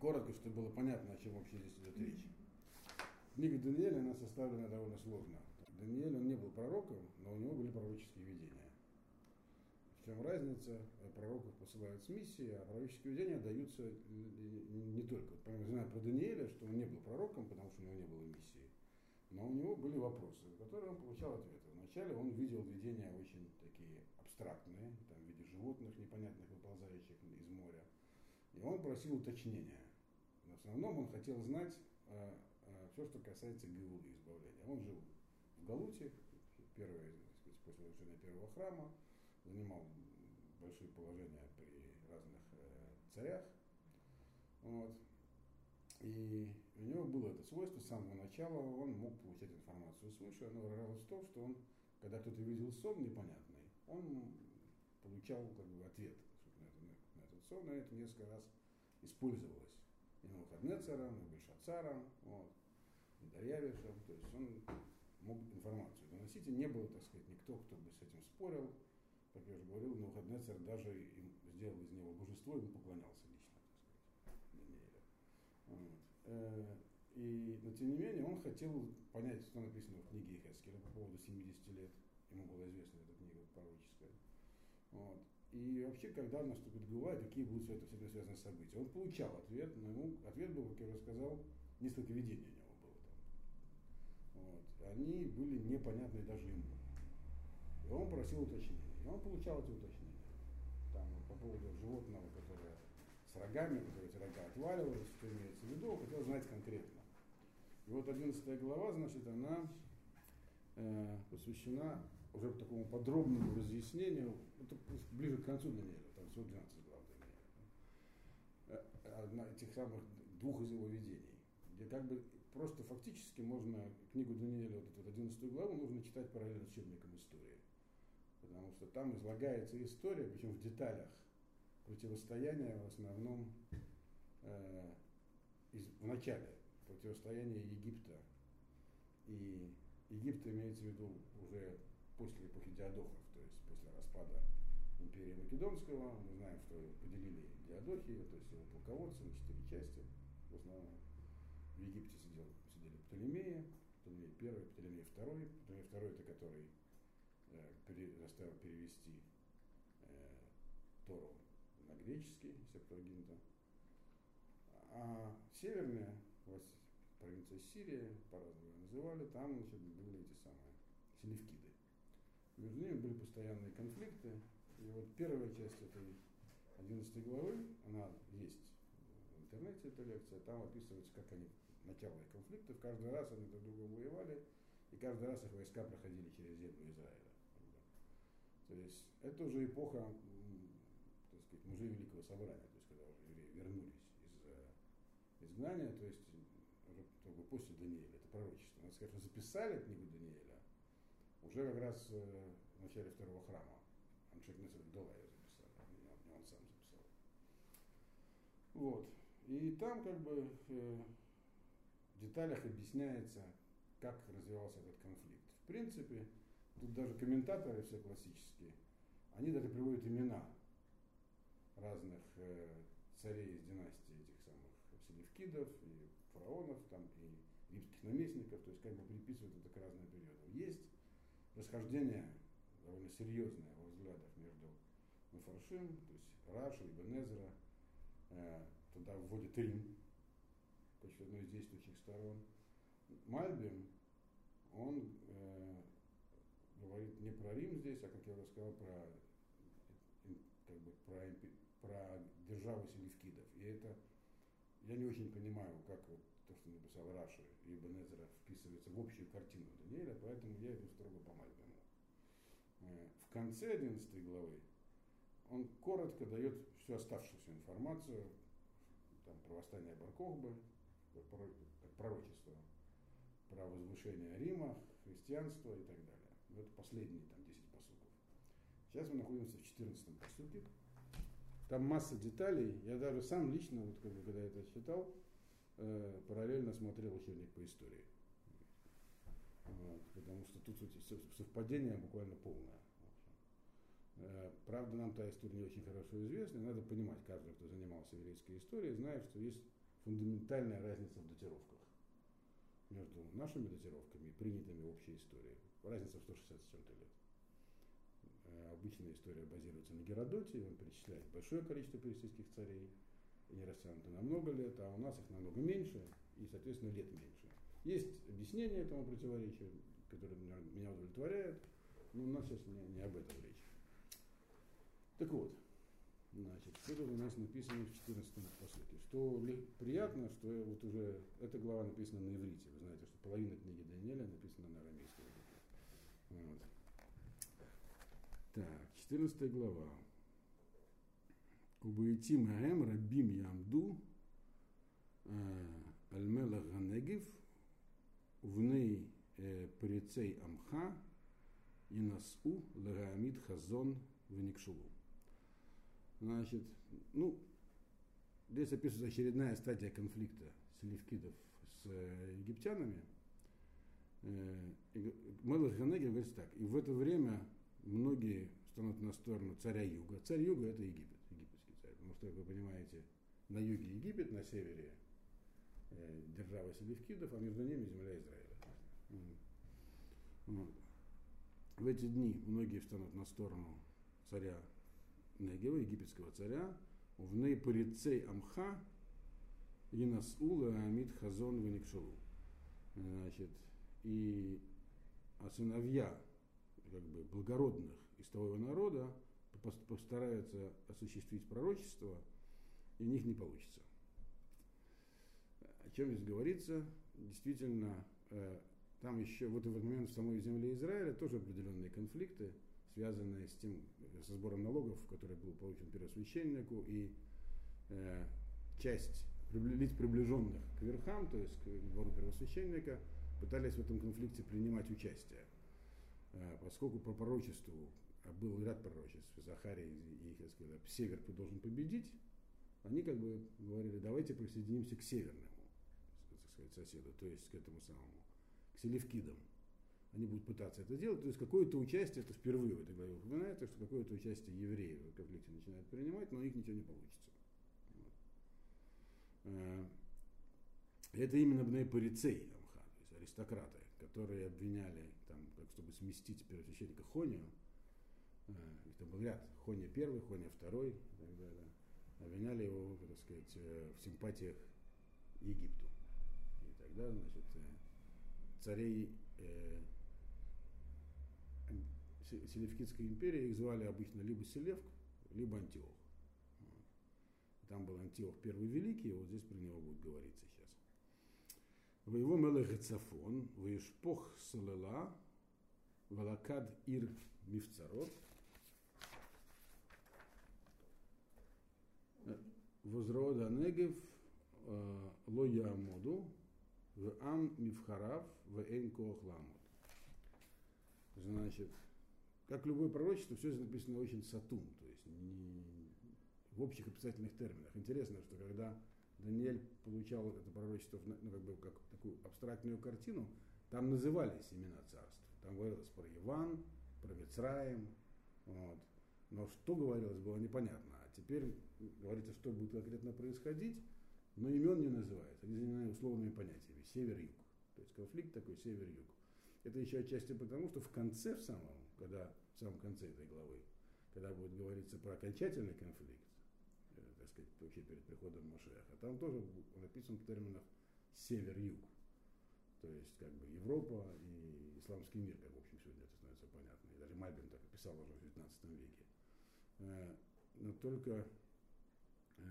коротко, чтобы было понятно, о чем вообще здесь идет речь. Книга Даниэля, она составлена довольно сложно. Даниэль, он не был пророком, но у него были пророческие видения. В чем разница? Пророков посылают с миссией, а пророческие видения даются не только. Вот, знаю про Даниэля, что он не был пророком, потому что у него не было миссии. Но у него были вопросы, на которые он получал ответы. Вначале он видел видения очень такие абстрактные, там, в виде животных непонятных, выползающих из моря. И он просил уточнения. Основном он хотел знать э, э, все, что касается Геулы, избавления. Он жил в Галуте, первое, сказать, после разрушения первого храма, занимал большие положения при разных э, царях. Вот. И у него было это свойство с самого начала, он мог получать информацию свыше, оно выражалось в том, что он, когда кто-то видел сон непонятный, он получал как бы, ответ на, это, на этот сон, и это несколько раз использовалось. И на Навуходнецером, и Бельшацаром, вот, и Дарьявишем, то есть он мог информацию доносить, и не было, так сказать, никто, кто бы с этим спорил. Как я уже говорил, Навуходнецер даже им сделал из него божество, ему поклонялся лично, так сказать. Вот. Э, и, но тем не менее, он хотел понять, что написано в книге Хескеля по поводу 70 лет. Ему была известна эта книга пророческая. Вот. И вообще, когда наступит Гула, какие будут с этим связаны события. Он получал ответ, но ему ответ был, как я уже сказал, несколько видений у него было там. Вот. Они были непонятны даже ему. И он просил уточнения. И он получал эти уточнения. Там, по поводу животного, которое с рогами, которые эти рога отваливались, что имеется в виду, хотел знать конкретно. И вот 11 глава, значит, она э, посвящена уже такому подробному разъяснению, это ближе к концу Даниэля, там всего 12 глав Даниэля, одна этих самых двух из его видений, где как бы просто фактически можно книгу Даниэля, вот эту 11 главу, нужно читать параллельно с учебником истории. Потому что там излагается история, причем в деталях, противостояние в основном э, из, в начале противостояние Египта. И Египет имеется в виду уже после эпохи Диадохов, то есть после распада империи Македонского. Мы знаем, что поделили Диадохию, то есть его полководцы на четыре части. В основном в Египте сидел, сидели Птолемеи, Птолемей первый, Птолемей второй. Птолемей второй это который э, пере, заставил перевести э, Тору на греческий, Септуагинта. А северная власть, провинция Сирия, по-разному ее называли, там значит, были эти самые селевкиды. Ними были постоянные конфликты. И вот первая часть этой 11 главы, она есть в интернете, эта лекция, там описывается, как они, начало их конфликтов, каждый раз они друг друга воевали, и каждый раз их войска проходили через землю Израиля. То есть это уже эпоха так сказать, мужей Великого Собрания, то есть когда уже евреи вернулись из э, изгнания, то есть уже только после Даниэля, это пророчество. Надо сказать, записали книгу Даниэля уже как раз э, в начале второго храма. Амшекнесер Дола ее записали, не он, сам записал. Вот. И там как бы э, в деталях объясняется, как развивался этот конфликт. В принципе, тут даже комментаторы все классические, они даже приводят имена разных э, царей из династии этих самых селевкидов и фараонов, там, и римских наместников, то есть как бы приписывают это к разным периодам. Есть расхождение довольно серьезное во взглядах между Мефаршим, то есть Раша и Бенезра, э, туда вводит Рим, в качестве одной из действующих сторон. Мальбим, он э, говорит не про Рим здесь, а, как я уже сказал, про, как бы, про про державу селевкидов. И это я не очень понимаю, как вот то, что написал Раши и Бенезера вписывается в общую картину Даниэля, поэтому я иду строго по Мальбиму. Э, в конце 11 главы он коротко дает всю оставшуюся информацию там, про восстание Баркохбы, как пророчество, про возвышение Рима, христианство и так далее. Это последние там 10 посылков. Сейчас мы находимся в 14 посылке, там масса деталей. Я даже сам лично, вот как бы, когда это читал, э, параллельно смотрел учебник по истории. Вот, потому что тут совпадение буквально полное. Э, правда, нам та история не очень хорошо известна. Надо понимать, каждый, кто занимался еврейской историей, знает, что есть фундаментальная разница в датировках между нашими датировками и принятыми общей истории. Разница в 160 с чем-то лет. Э, обычная история базируется на Геродоте, он перечисляет большое количество персидских царей, они растянуты на много лет, а у нас их намного меньше, и, соответственно, лет меньше. Есть объяснение этому противоречию, которое меня удовлетворяет, но у нас сейчас не, не об этом речь. Так вот, значит, тут у нас написано в 14 посылке. Что приятно, что вот уже эта глава написана на иврите. Вы знаете, что половина книги Даниэля написана на арамейском языке. Вот. Так, 14 глава. Убоити маэм рабим ямду Альмела Ганегив, Вней Парицей Амха, Инасу Лагамид Хазон Веникшулу. Значит, ну, здесь описывается очередная стадия конфликта селевкидов с египтянами. Мелах Ганегев говорит так, и в это время многие станут на сторону царя юга. Царь юга это Египет, египетский царь. Потому что, как вы понимаете, на юге Египет, на севере э, держава Селевкидов, а между ними земля Израиля. Вот. В эти дни многие встанут на сторону царя Негева, египетского царя, в Нейпарицей Амха, Янасула Амид Хазон Веникшулу. Значит, и а сыновья как бы, благородных из того народа постараются осуществить пророчество, и у них не получится. О чем здесь говорится? Действительно, э, там еще вот в этот момент в самой земле Израиля тоже определенные конфликты, связанные с тем, со сбором налогов, который был получен первосвященнику, и э, часть лиц, приближенных к верхам, то есть к двору первосвященника, пытались в этом конфликте принимать участие. Э, поскольку по пророчеству а был ряд пророчеств, Захария и Ихескеля, север должен победить, они как бы говорили, давайте присоединимся к северному, так сказать, соседу, то есть к этому самому, к селевкидам. Они будут пытаться это делать, то есть какое-то участие, это впервые в этой главе упоминается, что какое-то участие евреев в конфликте начинают принимать, но у них ничего не получится. Э, это именно Бней-Парицей, Амха, то есть аристократы, которые обвиняли, там, как чтобы сместить первосвященника Хонию, э, это был ряд, Хония первый, Хония второй и так далее, обвиняли его, так сказать, э, в симпатиях Египту. И тогда, значит, царей Селевкидской империи их звали обычно либо Селевк, либо Антиох. Там был Антиох первый великий, вот здесь про него будет говориться сейчас. Воево мелех Цафон, воешпох салела, валакад ир мифцарот, возрода негев ло ямоду, в ам мифхарав, в эйн ламут. Значит, как любое пророчество, все это написано очень сатум, то есть не в общих описательных терминах. Интересно, что когда Даниэль получал это пророчество ну, как бы как такую абстрактную картину, там назывались имена царств. Там говорилось про Иван, про Мицраем, вот. но что говорилось, было непонятно. А теперь говорится, что будет конкретно происходить, но имен не называется. Они занимаются условными понятиями. Север-юг. То есть конфликт такой север-юг. Это еще отчасти потому, что в конце, в самом, когда, в самом конце этой главы, когда будет говориться про окончательный конфликт, э, так сказать, вообще перед приходом Машеха, там тоже написан в терминах север-юг. То есть как бы Европа и исламский мир, как в общем сегодня это становится понятно. И даже Мальбин так описал уже в 19 веке. Э, но только э,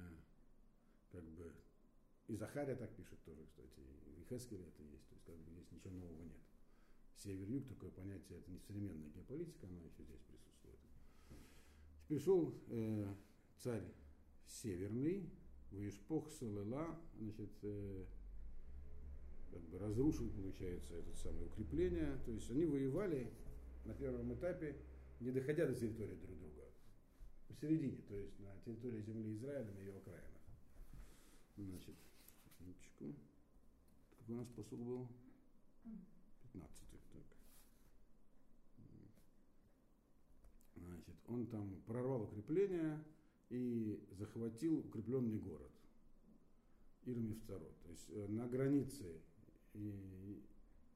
как бы и Захария так пишет тоже, кстати, и Хескель это есть. То есть как бы здесь ничего нового нет север-юг, такое понятие, это не современная геополитика, она еще здесь присутствует. Пришел э, царь северный, Ваишпох Салела, значит, э, как бы разрушил, получается, это самое укрепление. То есть они воевали на первом этапе, не доходя до территории друг друга. Посередине, то есть на территории земли Израиля, на ее окраинах. Значит, секундочку. Какой у нас посыл был? 15 так. Значит, он там прорвал укрепление и захватил укрепленный город. Ирми второй. То есть э, на границе, и,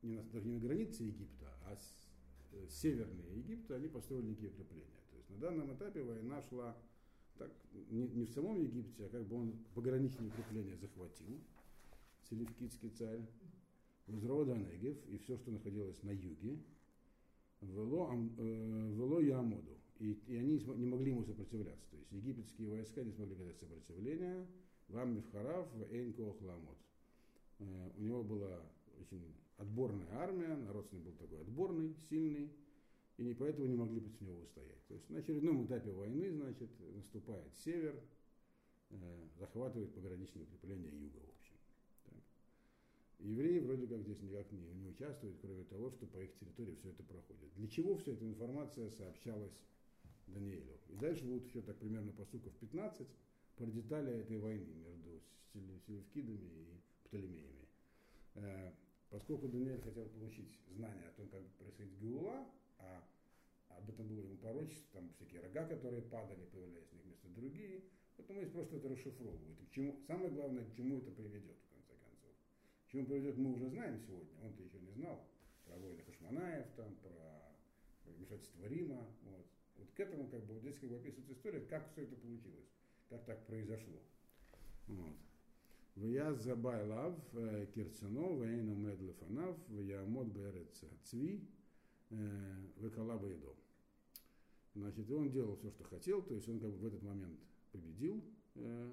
не на, даже не на границе Египта, а с, э, северные Египта, они построили некие укрепления. То есть на данном этапе война шла так, не, не в самом Египте, а как бы он пограничные укрепления захватил, селевкидский царь, Узрода Негев и все, что находилось на юге, вело, э, вело Ямоду. И, и они не могли ему сопротивляться. То есть египетские войска не смогли оказать сопротивления. Вам Мифхарав, Эйнко Охламот. Э, у него была очень отборная армия, народ с ним был такой отборный, сильный, и не поэтому не могли против него устоять. То есть на очередном этапе войны, значит, наступает север, э, захватывает пограничные укрепления юга, в общем. Так. Евреи вроде как здесь никак не, не участвуют, кроме того, что по их территории все это проходит. Для чего вся эта информация сообщалась Даниэлю? И дальше будут еще так примерно по суков 15 про детали этой войны между Селевкидами и Птолемеями. Э, поскольку Даниэль хотел получить знания о том, как происходит Геула, а об этом было ему порочество, там всякие рога, которые падали, появлялись на них вместо другие, поэтому есть просто это расшифровывают. к чему, самое главное, к чему это приведет, в конце концов. К чему приведет, мы уже знаем сегодня, он-то еще не знал про войны Хашманаев, там, про вмешательство Рима. Вот. Вот к этому как бы, здесь как бы описывается история, как все это получилось, как так произошло. Вот. Вия забайлав э, кирцено, вейну медлефанав, вия мод берец цви, Э, Векалаба и дом. Значит, он делал все, что хотел, то есть он как бы в этот момент победил. Э,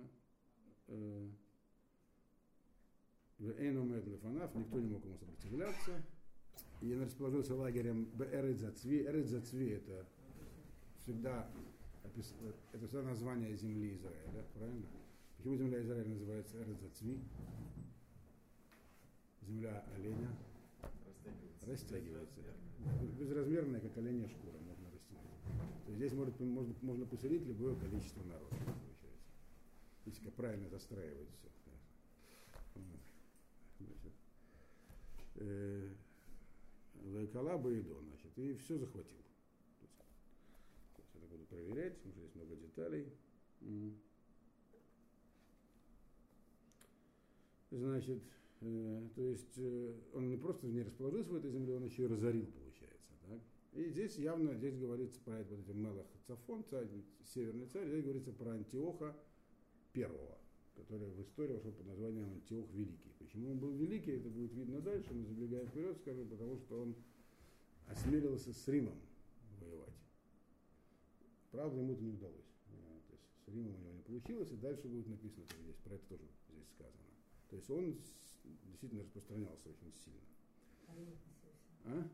Эйну Медлефанав, никто не мог ему сопротивляться. И он расположился лагерем Эридзацви. Эридзацви это всегда, это всегда название земли Израиля, правильно? Почему земля Израиля называется Эридзацви? Земля оленя растягивается. Растягивается безразмерная, как оленя шкура, можно растянуть. То есть здесь может, можно, можно поселить любое количество народа, получается. Если правильно застраивать все. Значит, э, Лайкала Баидо, значит, и все захватил. Проверять, потому здесь много деталей. Значит, э, то есть э, он не просто не расположился в этой земле, он еще и разорил, и здесь явно, здесь говорится про вот эти Мелах Цафон, царь, северный царь, здесь говорится про Антиоха первого, который в истории вошел под названием Антиох Великий. Почему он был великий, это будет видно дальше, но забегая вперед, скажу, потому что он осмелился с Римом воевать. Правда, ему это не удалось. Э, то есть с Римом у него не получилось, и дальше будет написано тоже здесь, про это тоже здесь сказано. То есть он действительно распространялся очень сильно. А?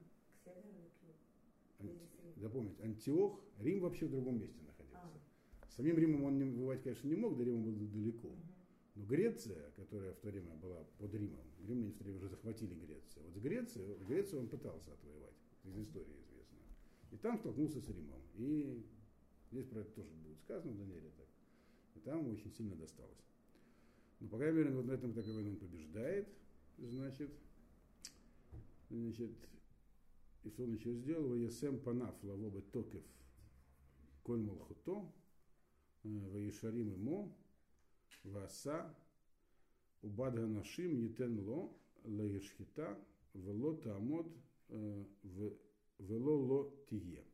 К северу запомнить, Антиох, Рим вообще в другом месте находился. А. Самим Римом он не, воевать, конечно, не мог, до Рима было далеко. Но Греция, которая в то время была под Римом, римляне в то время уже захватили Грецию. Вот с Грецией, Грецию он пытался отвоевать, из истории известно. И там столкнулся с Римом. И здесь про это тоже будет сказано в Данииле так. И там ему очень сильно досталось. Но, по крайней мере, вот на этом войне он побеждает, значит, значит, и что он еще сделал? Ваесем панаф лавобе токев коль молхуто, э, ваешарим имо, васа, убадга нашим етен ло, лаешхита, вело таамод, э, вело ло тие.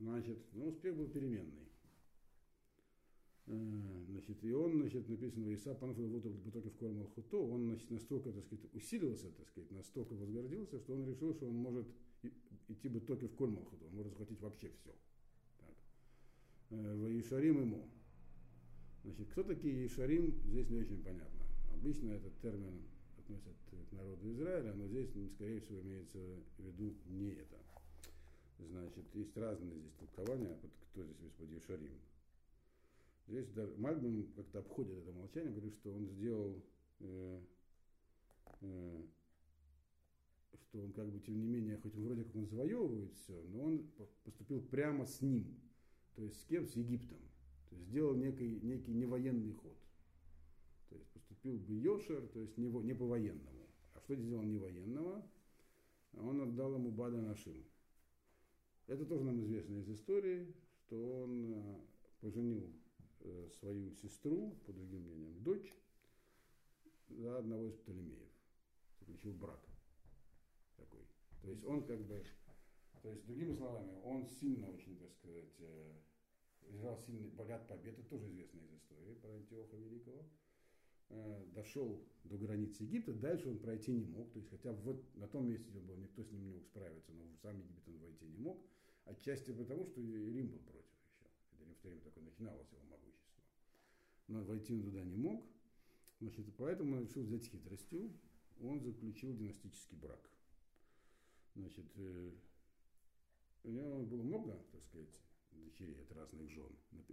Значит, ну, успех был переменный. Э, значит, и он, значит, написано, Иса Панфил вот потоки в Кормал Хуто, он значит, настолько, так сказать, усилился, так сказать, настолько возгордился, что он решил, что он может идти бы только в Кольмалхуду, он может захватить вообще все. Так. Э, Ишарим ему. Значит, кто такие Ишарим, здесь не очень понятно. Обычно этот термин относят к народу Израиля, но здесь, скорее всего, имеется в виду не это. Значит, есть разные здесь толкования, кто здесь Господи Ишарим. Здесь даже Мальбин как-то обходит это молчание, говорит, что он сделал э, э, что он как бы, тем не менее, хоть вроде как он завоевывает все, но он поступил прямо с ним. То есть с кем? С Египтом. То есть сделал некий, некий невоенный ход. То есть поступил бы Йошер, то есть не, не по-военному. А что сделал не военного? Он отдал ему Бада Нашим. Это тоже нам известно из истории, что он э, поженил э, свою сестру, по другим мнениям, дочь, за одного из Птолемеев. Заключил брак такой. То есть он как бы, то есть другими словами, он сильно очень, так сказать, э, играл сильный богат побед, это тоже известно из истории про Антиоха Великого. Э, дошел до границ Египта, дальше он пройти не мог, то есть хотя вот на том месте, он был, никто с ним не мог справиться, но в сам Египет он войти не мог, отчасти потому, что Рим был против еще, это Рим в то время только начиналось его могущество. Но войти он туда не мог, значит, поэтому он решил взять хитростью, он заключил династический брак. Значит, э, у него было много, так сказать, дочерей от разных жен.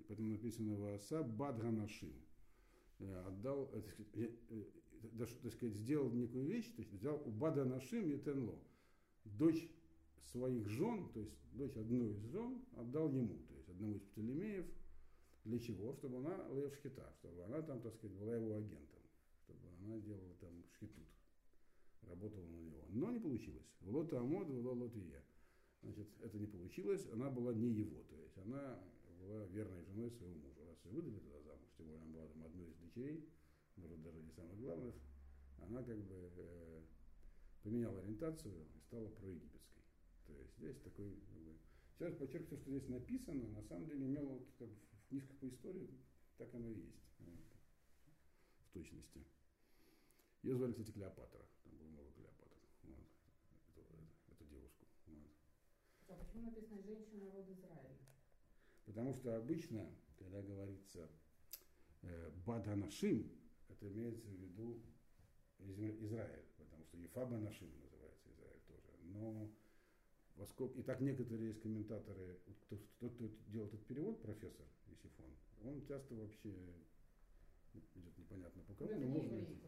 Поэтому написано «Вааса Бадганашим». Э, отдал, э, так сказать, сделал некую вещь, то есть взял у Бадганашим и Тенло. Дочь своих жен, то есть дочь одной из жен, отдал ему, то есть одному из Птолемеев. Для чего? Чтобы она лев шхита, чтобы она там, так сказать, была его агентом, чтобы она делала там шхитут работала на него. Но не получилось. В лота амод, в лот я. Значит, это не получилось, она была не его, то есть она была верной женой своего мужа. Раз и выдали туда замуж, тем более она была там одной из дочерей, может даже не самых главных, она как бы э, поменяла ориентацию и стала проегипетской. То есть здесь такой, как бы, сейчас подчеркиваю, что здесь написано, на самом деле имело вот, как, в книжках по истории, так оно и есть, вот, в точности. Ее звали, кстати, Клеопатра. Там было много Клеопатр. Вот. Эту, эту, эту девушку. Вот. А почему написано женщина рода Израиля? Потому что обычно, когда говорится э, Баданашим, это имеется в виду Израиль, потому что Ефаба Нашим называется Израиль тоже. Но поскольку, и так некоторые есть комментаторы, кто, кто, кто делал этот перевод, профессор Исифон, он часто вообще идет непонятно по кому, Ну, но не можно... еврей.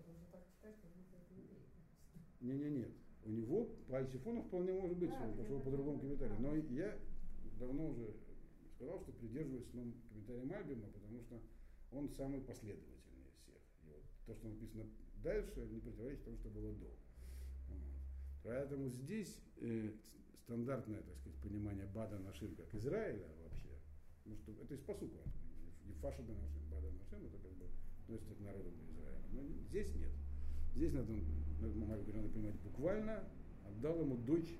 Не, не, нет. У него по айсифону вполне может быть, Да, он пошел по другому комментарию. Но я давно уже сказал, что придерживаюсь ну, комментария Мальбима, потому что он самый последовательный из всех. И вот то, что написано дальше, не противоречит тому, что было до. Вот. Поэтому здесь э, стандартное, так сказать, понимание Бада Нашим как Израиля вообще, ну что это из посука. Ефаша Нашим, Бада Нашим, это как бы относится к народу Израиля. Но здесь нет. Здесь надо, надо, надо понимать буквально, отдал ему дочь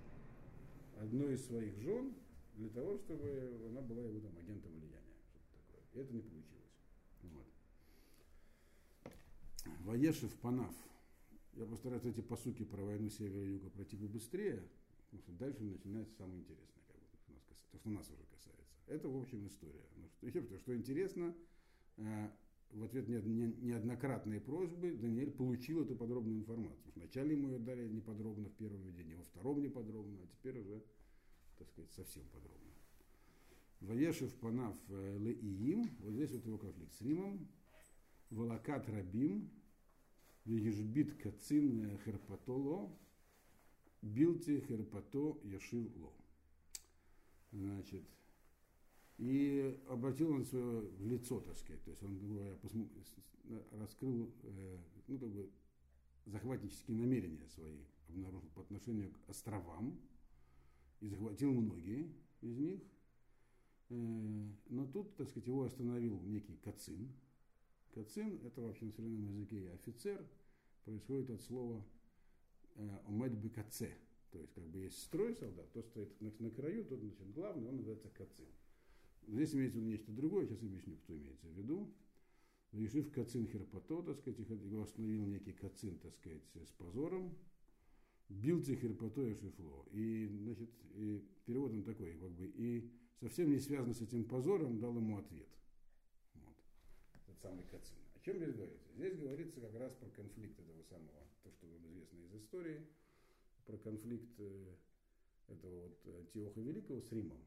одной из своих жен для того, чтобы она была его там агентом влияния. Что-то такое. И это не получилось. Вот. Воешев Панав. Я постараюсь эти посуки про войну севера и юга пройти побыстрее, потому что дальше начинается самое интересное, как бы, то, нас то, что нас уже касается. Это, в общем, история. Ну, что, что интересно, э, в ответ на неоднократные просьбы Даниэль получил эту подробную информацию. Вначале ему ее дали неподробно в первом видении, во втором неподробно, а теперь уже, так сказать, совсем подробно. Ваешев Панав Леиим, вот здесь вот его конфликт с Римом, Волокат Рабим, Вегежбит Кацин Херпатоло, Билти Херпато Яшивло. Значит, и обратил он свое в лицо, так сказать. То есть он говоря, раскрыл ну, как бы, захватнические намерения свои, обнаружил по отношению к островам и захватил многие из них. Но тут, так сказать, его остановил некий Кацин. Кацин – это вообще на современном языке офицер, происходит от слова «омед бекаце», то есть как бы есть строй солдат, кто стоит на, на краю, тот значит, главный, он называется Кацин. Здесь имеется в виду нечто другое, сейчас объясню, кто имеется в виду. Решив Кацин Херпато, так сказать, его остановил некий Кацин, так сказать, с позором, бил Херпато и Шифло. И, значит, и перевод он такой, как бы, и совсем не связано с этим позором, дал ему ответ. Вот. Этот самый Кацин. Чем здесь говорится? Здесь говорится как раз про конфликт этого самого, то, что вам известно из истории, про конфликт этого вот Антиоха Великого с Римом.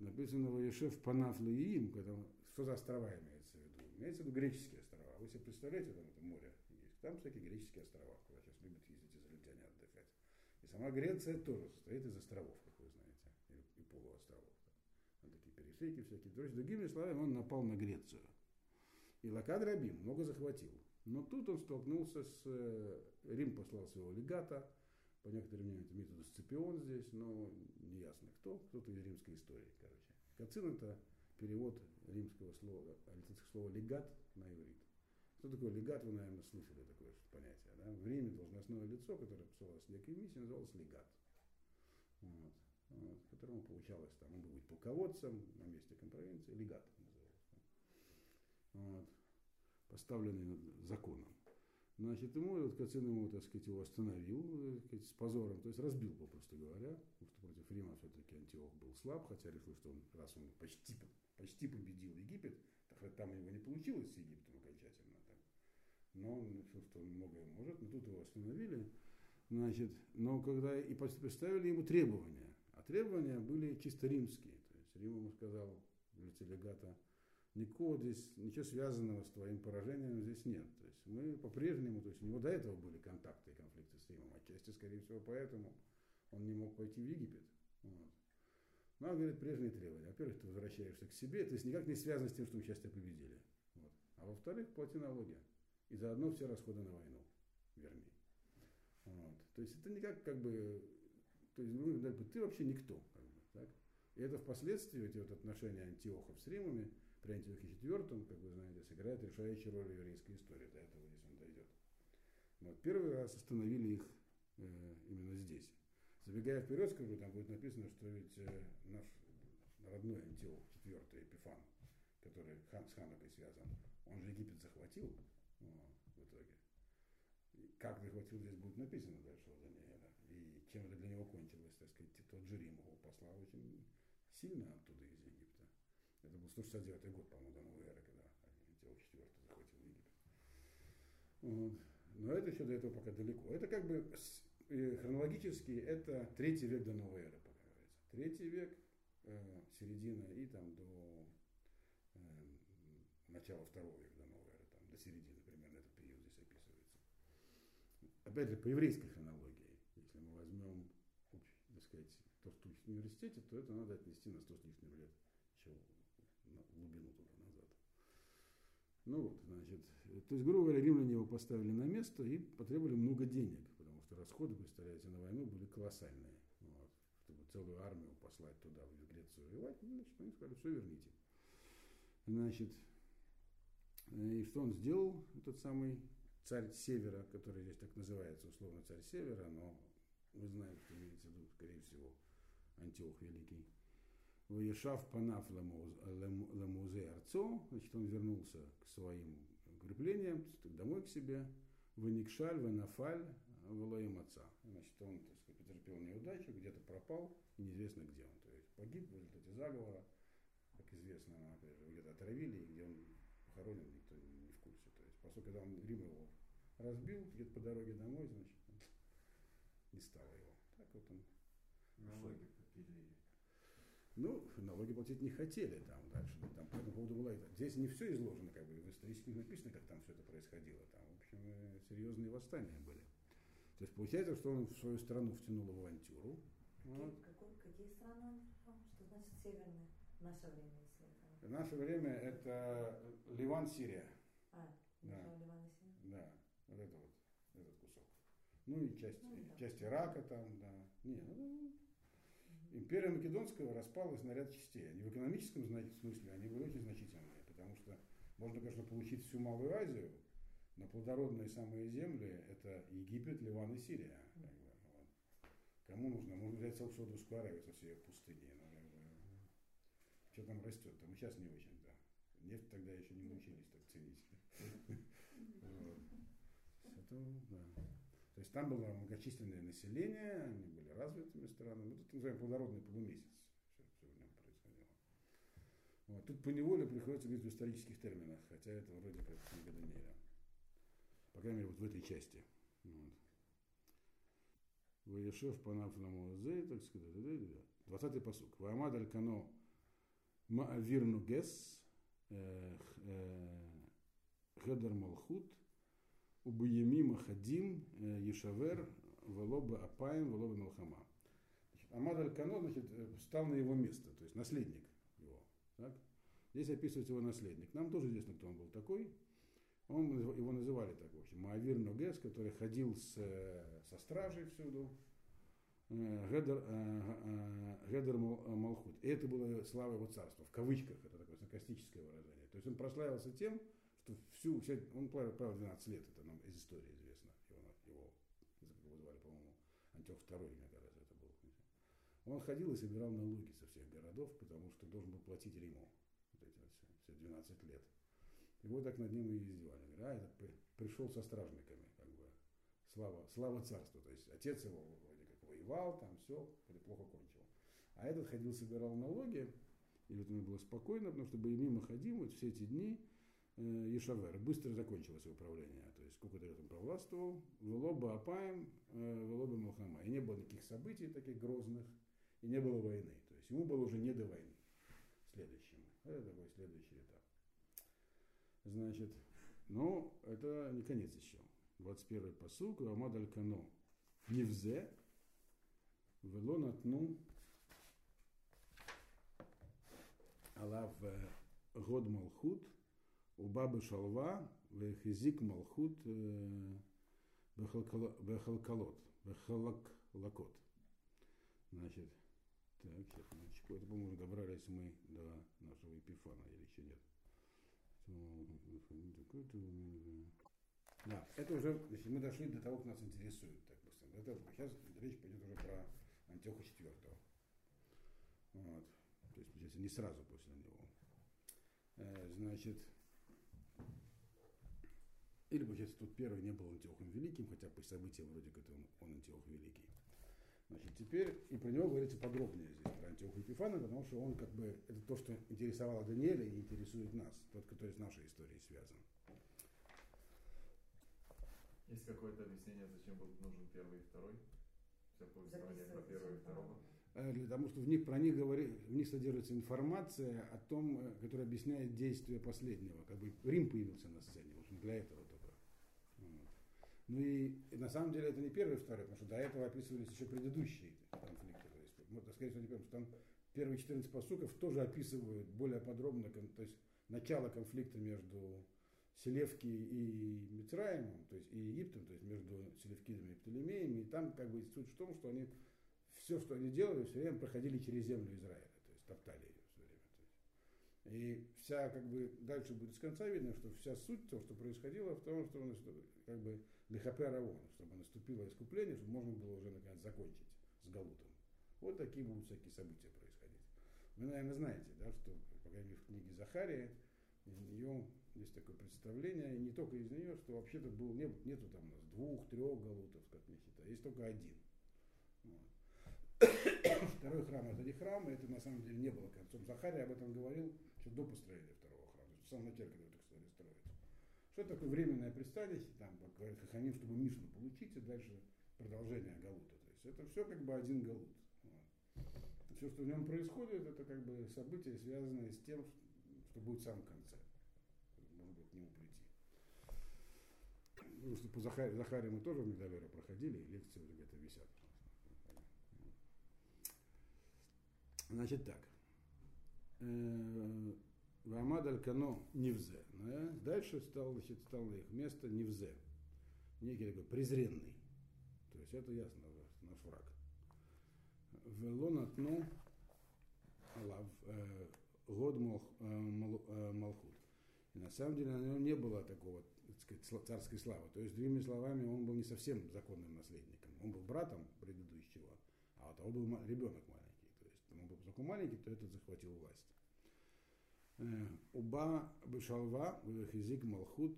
Написано в Ешев Панаф Лаиим, когда, что за острова имеется в виду? Имеется в виду греческие острова. Вы себе представляете, там это море есть. Там всякие греческие острова, куда сейчас любят ездить израильтяне отдыхать. И сама Греция тоже состоит из островов, как вы знаете, и полуостровов. Там такие перешейки всякие. То есть, другими словами, он напал на Грецию. И Лакад Рабим много захватил. Но тут он столкнулся с... Рим послал своего легата, по некоторым мнениям, это метод Сципион здесь, но неясно кто, кто-то из римской истории, короче. Кацин это перевод римского слова, алицинского слова легат на иврит. Что такое легат, вы, наверное, слышали такое понятие. Да? В Риме должностное лицо, которое посылалось некой миссии, называлось легат. Вот. Вот, которому получалось там, он был быть полководцем на месте компровинции, легат. Вот, поставленный законом. Значит, ему, вот Кацин ему, так сказать, его остановил так сказать, с позором, то есть разбил, попросту говоря, потому что против Рима все-таки Антиох был слаб, хотя решил, что он, раз он почти, почти победил Египет, там у него не получилось с Египтом окончательно, так. но он решил, что он многое может, но тут его остановили, значит, но когда и поставили ему требования, а требования были чисто римские, то есть Рим ему сказал в легата, никакого здесь, ничего связанного с твоим поражением здесь нет. То есть мы по-прежнему, то есть у него до этого были контакты и конфликты с Римом, отчасти, скорее всего, поэтому он не мог пойти в Египет. Вот. Ну, он говорит, прежние требования. Во-первых, ты возвращаешься к себе, то есть никак не связано с тем, что мы сейчас тебя победили. Вот. А во-вторых, плати налоги. И заодно все расходы на войну верни. Вот. То есть это никак как бы, то есть ты вообще никто. Как бы, так? И это впоследствии, эти вот отношения антиохов с Римами, при Антиохе IV, как вы знаете, сыграет решающую роль в еврейской истории. До этого здесь он дойдет. Вот. Первый раз остановили их э, именно здесь. Забегая вперед, скажу, там будет написано, что ведь э, наш родной Антиох IV Эпифан, который хан, с Ханукой связан, он же Египет захватил о, в итоге. И как захватил, здесь будет написано дальше у Даниэля. И чем это для него кончилось, так сказать, тот же Рим его послал очень сильно оттуда из. Это был 169 год, по-моему, до новой эры, когда Антиох IV захватил Египет. Вот. Но это еще до этого пока далеко. Это как бы хронологически это третий век до новой эры, пока говорится. Третий век, э, середина и там до э, начала второго века до новой эры, там, до середины примерно этот период здесь описывается. Опять же, по еврейской хронологии, если мы возьмем, так сказать, то, что в университете, то это надо отнести на 100 с лишним лет еще глубину туда назад. Ну вот, значит, то есть, грубо говоря, римляне его поставили на место и потребовали много денег, потому что расходы, представляете, на войну были колоссальные. Вот, чтобы целую армию послать туда, в Грецию воевать, ну, значит, они сказали, все верните. Значит, и что он сделал, этот самый царь Севера, который здесь так называется, условно царь Севера, но мы знаем, что имеется в виду, скорее всего, Антиох Великий. Ваешав панаф ламузе арцо, значит, он вернулся к своим укреплениям, домой к себе, ваникшаль, ванафаль, валоем отца. Значит, он, так сказать, потерпел неудачу, где-то пропал, и неизвестно где он. То есть погиб в результате заговора, как известно, опять же, где-то отравили, и где он похоронен, никто не в курсе. То есть, поскольку когда он Рим его разбил, где-то по дороге домой, значит, не стало его. Так вот он. Налоги попили ну, налоги платить не хотели там дальше. Там по этому поводу была это. Здесь не все изложено, как бы в исторических написано, как там все это происходило. Там, в общем, э, серьезные восстания были. То есть получается, что он в свою страну втянул авантюру. Вот. Какой, какие страны Что значит северная? Наше время, если это. Наше время это Ливан, Сирия. А, Да. Ливан и Сирия. Да, вот это вот, этот кусок. Ну и часть, Ну, да. часть Ирака там, да. Не, ну, Империя Македонского распалась на ряд частей. Они в экономическом смысле они были очень значительные, потому что можно, конечно, получить всю Малую Азию, но плодородные самые земли – это Египет, Ливан и Сирия. Как бы, вот. Кому нужно? Можно взять Саудовскую Аравию со всей ее пустыней. Ну, как бы, что там растет? Там сейчас не очень, да. Нефть тогда еще не научились так ценить. Это, да. То есть там было многочисленное население, они были развитыми странами. Мы тут называем плодородный полумесяц. Все, все в нем происходило. Вот. Тут по неволе приходится говорить в исторических терминах, хотя это вроде как книга Даниэля. По крайней мере, вот в этой части. Вот. Ваешев панафнаму зе, так сказать, 20-й посук. Ваамад аль кано маавирну гес э, э, хедер малхут Убуемима Хадим, Ешавер, Волоба Апаем, Волоба Малхама. Амад Аль-Кано, значит, встал на его место, то есть наследник его. Так? Здесь описывается его наследник. Нам тоже известно, кто он был такой. Он, его называли так, в общем, Маавир Ногес, который ходил с, со стражей всюду. Гедер, Гедер Малхут. И это было слава его царства, в кавычках, это такое саркастическое выражение. То есть он прославился тем, всю, вся, он правил, правил 12 лет, это нам из истории известно. Его, его, его звали, по-моему, Антиох II, мне кажется, это был. Он ходил и собирал налоги со всех городов, потому что должен был платить Риму. Вот эти вот все, все 12 лет. Его так над ним и издевали. Говорят, а, при- пришел со стражниками, как бы, слава, слава царству. То есть отец его вроде как воевал, там все, плохо кончил. А этот ходил, собирал налоги, и вот ему было спокойно, потому что Боемима Ходим вот все эти дни Э, Ешавер. Быстро закончилось его правление, То есть сколько-то он провластвовал, Велоба Апаем, э, Велоба Мухама. И не было никаких событий таких грозных, и не было войны. То есть ему было уже не до войны. Следующему. Это такой следующий этап. Значит, ну, это не конец еще. 21-й посук, Амад Аль-Кано. Невзе, Вело Натну, Алав э, Год Малхут – у бабы шалва в Хизик малхут э, бехалкалот, бехалаклакот. Значит, так, сейчас, минуточку. Это, по-моему, добрались мы до нашего Эпифана, или еще нет. Да, это уже, значит, мы дошли до того, как нас интересует, так быстро. Это, сейчас речь пойдет уже про Антиоха IV. Вот. То есть, не сразу после него. Э, значит, или, получается, тут первый не был Антиохом Великим, хотя по событиям вроде как он, он Антиох Великий. Значит, теперь и про него говорится подробнее здесь, про Антиоха Епифана, потому что он как бы, это то, что интересовало Даниэля и интересует нас, тот, который с нашей историей связан. Есть какое-то объяснение, зачем был нужен первый и второй? Все повествование про первого и второго. Э, Для того, что в них, про них, говори, в них содержится информация о том, э, которая объясняет действия последнего. Как бы Рим появился на сцене, в общем, для этого. Вот. Ну и, на самом деле это не первый и второй, потому что до этого описывались еще предыдущие конфликты. То есть, можно сказать, что потому что там первые 14 посуков тоже описывают более подробно, то есть начало конфликта между Селевки и Мицраемом, то есть и Египтом, то есть между Селевкидами и Птолемеями, и там как бы суть в том, что они все, что они делали, все время проходили через землю Израиля, то есть топтали ее все время. И вся, как бы, дальше будет с конца видно, что вся суть того, что происходило, в том, что как бы лихапе равон, чтобы наступило искупление, чтобы можно было уже наконец закончить с Галутом. Вот такие будут всякие события происходить. Вы, наверное, знаете, да, что, по крайней мере, в книге Захария, из нее есть такое представление, и не только из нее, что вообще-то был, не, нету там у нас двух, трех галутов, как не считаю, есть только один. Вот. Второй храм это не храм, и это на самом деле не было концом. Захария об этом говорил еще до построения второго храма, в самом начале, когда. Что такое временное пристанище, там, как говорят Хаханим, чтобы Мишну получить, и дальше продолжение Галута. То есть это все как бы один Галут. Вот. Все, что в нем происходит, это как бы события, связанные с тем, что будет в самом конце. Можно будет к нему прийти. Потому что по Захаре, Захаре мы тоже в Медалере проходили, и лекции уже где-то висят. Значит так. Вамад Аль-Кано Невзе. Да? Дальше стал, значит, стал на их место Невзе. Некий такой презренный. То есть это ясно, наш враг. Велон отну Алав э, год э, э, Малхут. И на самом деле на нем не было такого так сказать, царской славы. То есть, другими словами, он был не совсем законным наследником. Он был братом предыдущего, а у того был ребенок маленький. То есть, он был такой маленький, то этот захватил власть. Э, Уба Бешалва, Хизик Малхут,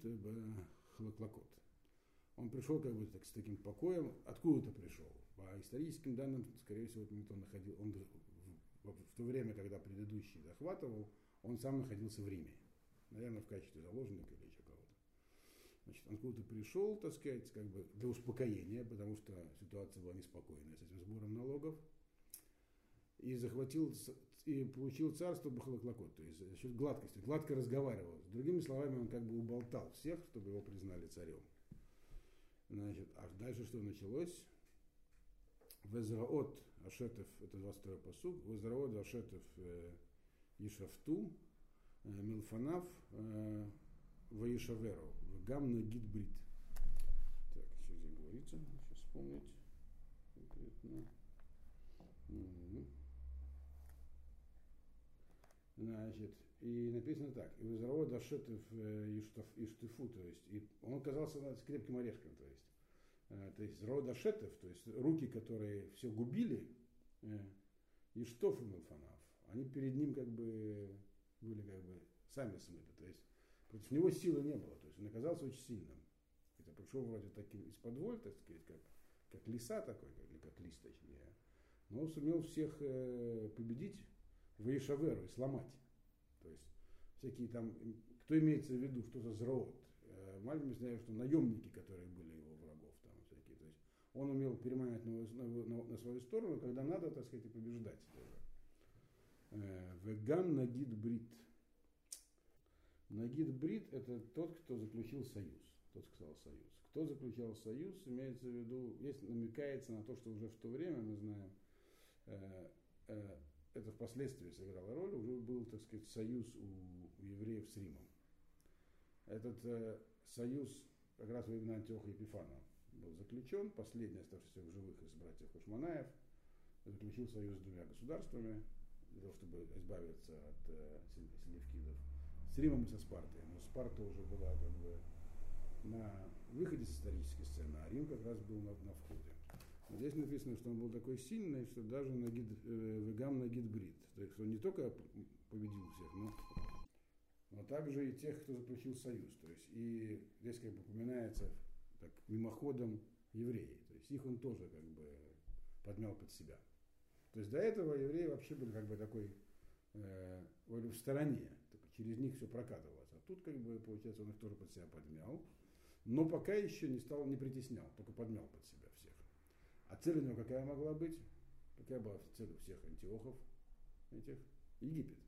Хлаклакот. Он пришел как бы так, с таким покоем. Откуда-то пришел? По историческим данным, скорее всего, это он находил, он в, в- в то время, когда предыдущий захватывал, он сам находился в Риме. Наверное, в качестве заложника или еще кого-то. Значит, он откуда-то пришел, так сказать, как бы для успокоения, потому что ситуация была неспокойная с этим сбором налогов. И захватил и получил царство Бахалаклакот, то есть за счет гладкости, гладко разговаривал. Другими словами, он как бы уболтал всех, чтобы его признали царем. Значит, а дальше что началось? Везраот Ашетов, это 22 посуг, Везраот Ашетов э, Ишафту, э, Милфанав, э, Ваишаверу, Гам Нагид Брит. Так, что здесь говорится? Сейчас вспомнить конкретно. Значит, и написано так, и Израиль Дашетов Иштефу, то есть, и он оказался крепким орешком, то есть, э, то есть Израиль Дашетов, то есть руки, которые все губили, э, и Милфанав, они перед ним как бы были как бы сами смыты, то есть против него силы не было, то есть он оказался очень сильным. Это пришел вроде таким из-под воль, так сказать, как, как лиса такой, или как лист точнее, но он сумел всех э, победить в Ишаверу и сломать. То есть всякие там, кто имеется в виду, что за зроот. Э, Мальбим знает, что наемники, которые были его врагов, там всякие. То есть он умел переманивать на, на, на, на свою сторону, когда надо, так сказать, и побеждать тоже. Э, Веган Нагид Брит. Нагид Брит это тот, кто заключил союз. Тот сказал союз. Кто заключал союз, имеется в виду, есть намекается на то, что уже в то время, мы знаем, э, это впоследствии сыграло роль, уже был, так сказать, союз у, евреев с Римом. Этот э, союз как раз во времена Антиоха Епифана был заключен, последний оставшийся в живых из братьев Хушманаев, заключил союз с двумя государствами, для того, чтобы избавиться от э, селевкидов, с Римом и со Спартой. Но Спарта уже была как бы на выходе с исторической сцены, а Рим как раз был на, на входе. Здесь написано, что он был такой сильный, что даже на гид, э, Вегам на гидбрид. То есть он не только победил всех, но, но также и тех, кто заключил союз. То есть и здесь как бы упоминается так, мимоходом евреи. То есть их он тоже как бы подмял под себя. То есть до этого евреи вообще были как бы такой э, в стороне, только через них все прокатывалось. А тут как бы, получается, он их тоже под себя подмял, но пока еще не стал, не притеснял, только подмял под себя. А цель у него какая могла быть? Какая была цель у всех антиохов этих? Египет.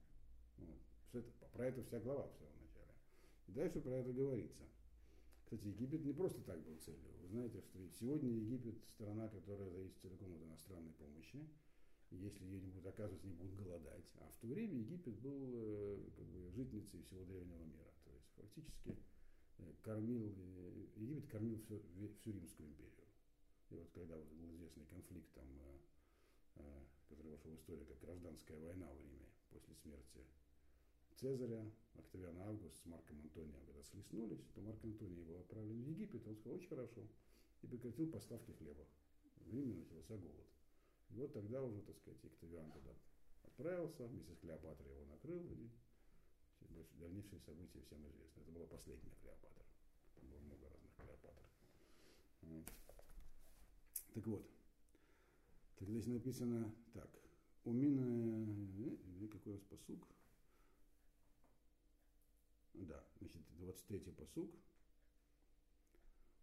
Вот. Это, про это вся глава в самом начале. И дальше про это говорится. Кстати, Египет не просто так был целью. Вы знаете, что сегодня Египет страна, которая зависит целиком от иностранной помощи. Если ее не будут оказывать, не будут голодать. А в то время Египет был э, как бы, житницей всего древнего мира. То есть фактически э, кормил, э, Египет кормил всю, всю Римскую империю. И вот когда вот был известный конфликт, там, э, э, который вошел в историю как гражданская война в Риме после смерти Цезаря, Октавиана Август с Марком Антонием, когда слеснулись, то Марк Антоний был отправлен в Египет, он сказал, очень хорошо, и прекратил поставки хлеба. В Риме начался голод. И вот тогда уже, так сказать, Октавиан туда отправился, вместе с Клеопатрой его накрыл, и дальнейшие события всем известны. Это была последняя Клеопатра. Там было много разных Клеопатр. Так вот, так здесь написано так. У меня, э, какой у нас посук? Да, значит, 23-й посук.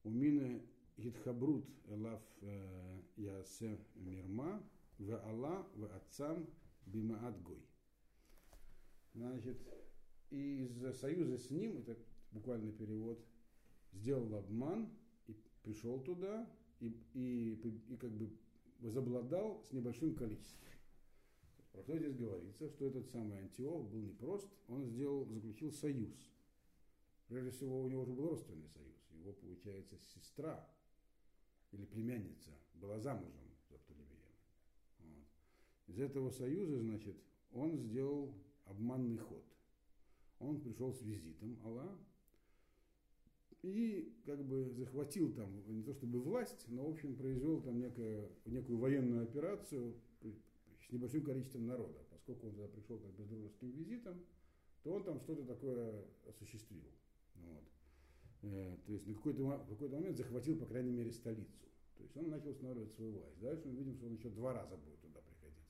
У меня Гитхабрут элав э, ясе мирма в Алла в отцам бимаат гой. Значит, из союза с ним, это буквальный перевод, сделал обман и пришел туда, и, и, и как бы возобладал с небольшим количеством. Про что здесь говорится, что этот самый Антиох был непрост, он сделал, заключил союз. Прежде всего, у него уже был родственный союз. Его, получается, сестра или племянница была замужем за Птолемеем. Вот. Из этого союза, значит, он сделал обманный ход. Он пришел с визитом Аллах, и как бы захватил там, не то чтобы власть, но в общем произвел там некое, некую военную операцию с небольшим количеством народа. Поскольку он туда пришел как бы с дружеским визитом, то он там что-то такое осуществил. Вот. Э, то есть на какой-то, какой момент захватил, по крайней мере, столицу. То есть он начал устанавливать свою власть. Дальше мы видим, что он еще два раза будет туда приходить.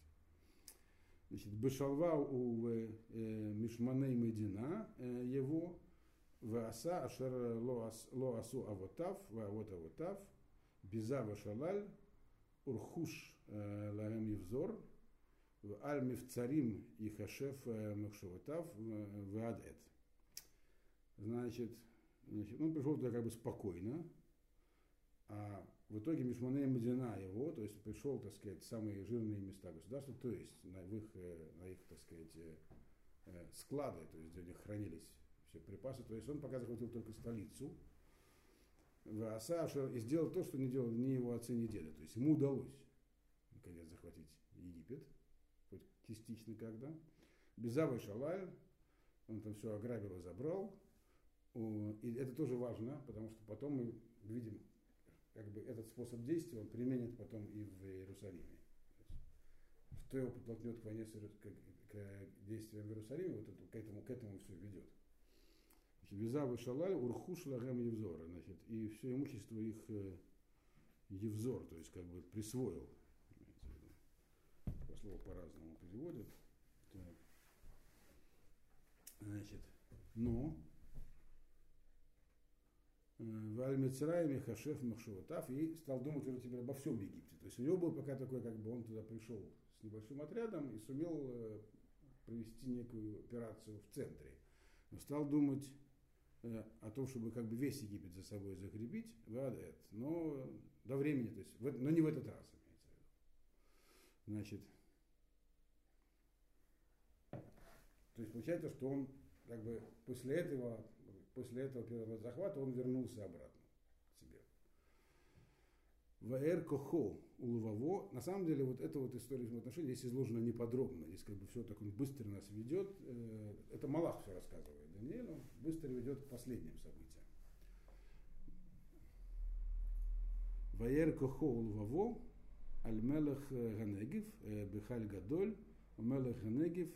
Значит, Бешалва у э, Мишманей Медина э, его Вааса ашер ло асу авотав, ваавот авотав, биза вашалаль, урхуш лаем евзор, аль мифцарим и хашев махшевотав, ваадет. Значит, значит, он пришел туда как бы спокойно, а в итоге Мишманея Мадина его, то есть пришел, так сказать, самые жирные места государства, то есть на их, на их так сказать, склады, то есть где у них хранились все припасы. То есть он пока захватил только столицу. Саша и сделал то, что не делал ни его отцы, ни деда. То есть ему удалось, наконец, захватить Египет, хоть частично когда. Безавый Шалаль, он там все ограбил и забрал. И это тоже важно, потому что потом мы видим, как бы этот способ действия он применит потом и в Иерусалиме. Что его подтолкнет к войне, к, к действиям в Иерусалиме, вот это, к этому, к этому все ведет. Виза вышалаль урхуш лагем евзора, значит, и все имущество их э, евзор, то есть как бы присвоил. имеется. По слову по-разному переводят. Значит, но в Аль-Мицраиме Хашеф Махшеватав и стал думать уже теперь обо всем Египте. То есть у него был пока такой, как бы он туда пришел с небольшим отрядом и сумел э, провести некую операцию в центре. Но стал думать э, о том, чтобы как бы весь Египет за собой закрепить, Вадет, но до времени, то есть, но не в этот раз, имеется в виду. Значит, то есть получается, что он как бы после этого, после этого первого захвата он вернулся обратно к себе. Ваэр Кохо Улваво. На самом деле вот эта вот история взаимоотношений здесь изложена неподробно. Здесь как бы все так он быстро нас ведет. Э, Это Малах все рассказывает Даниэлю. Быстро ведет к последним событиям. Ваэр Кохо Улваво. Аль-Мелах Ганегив, Бехаль Гадоль, Мелах Ганегив,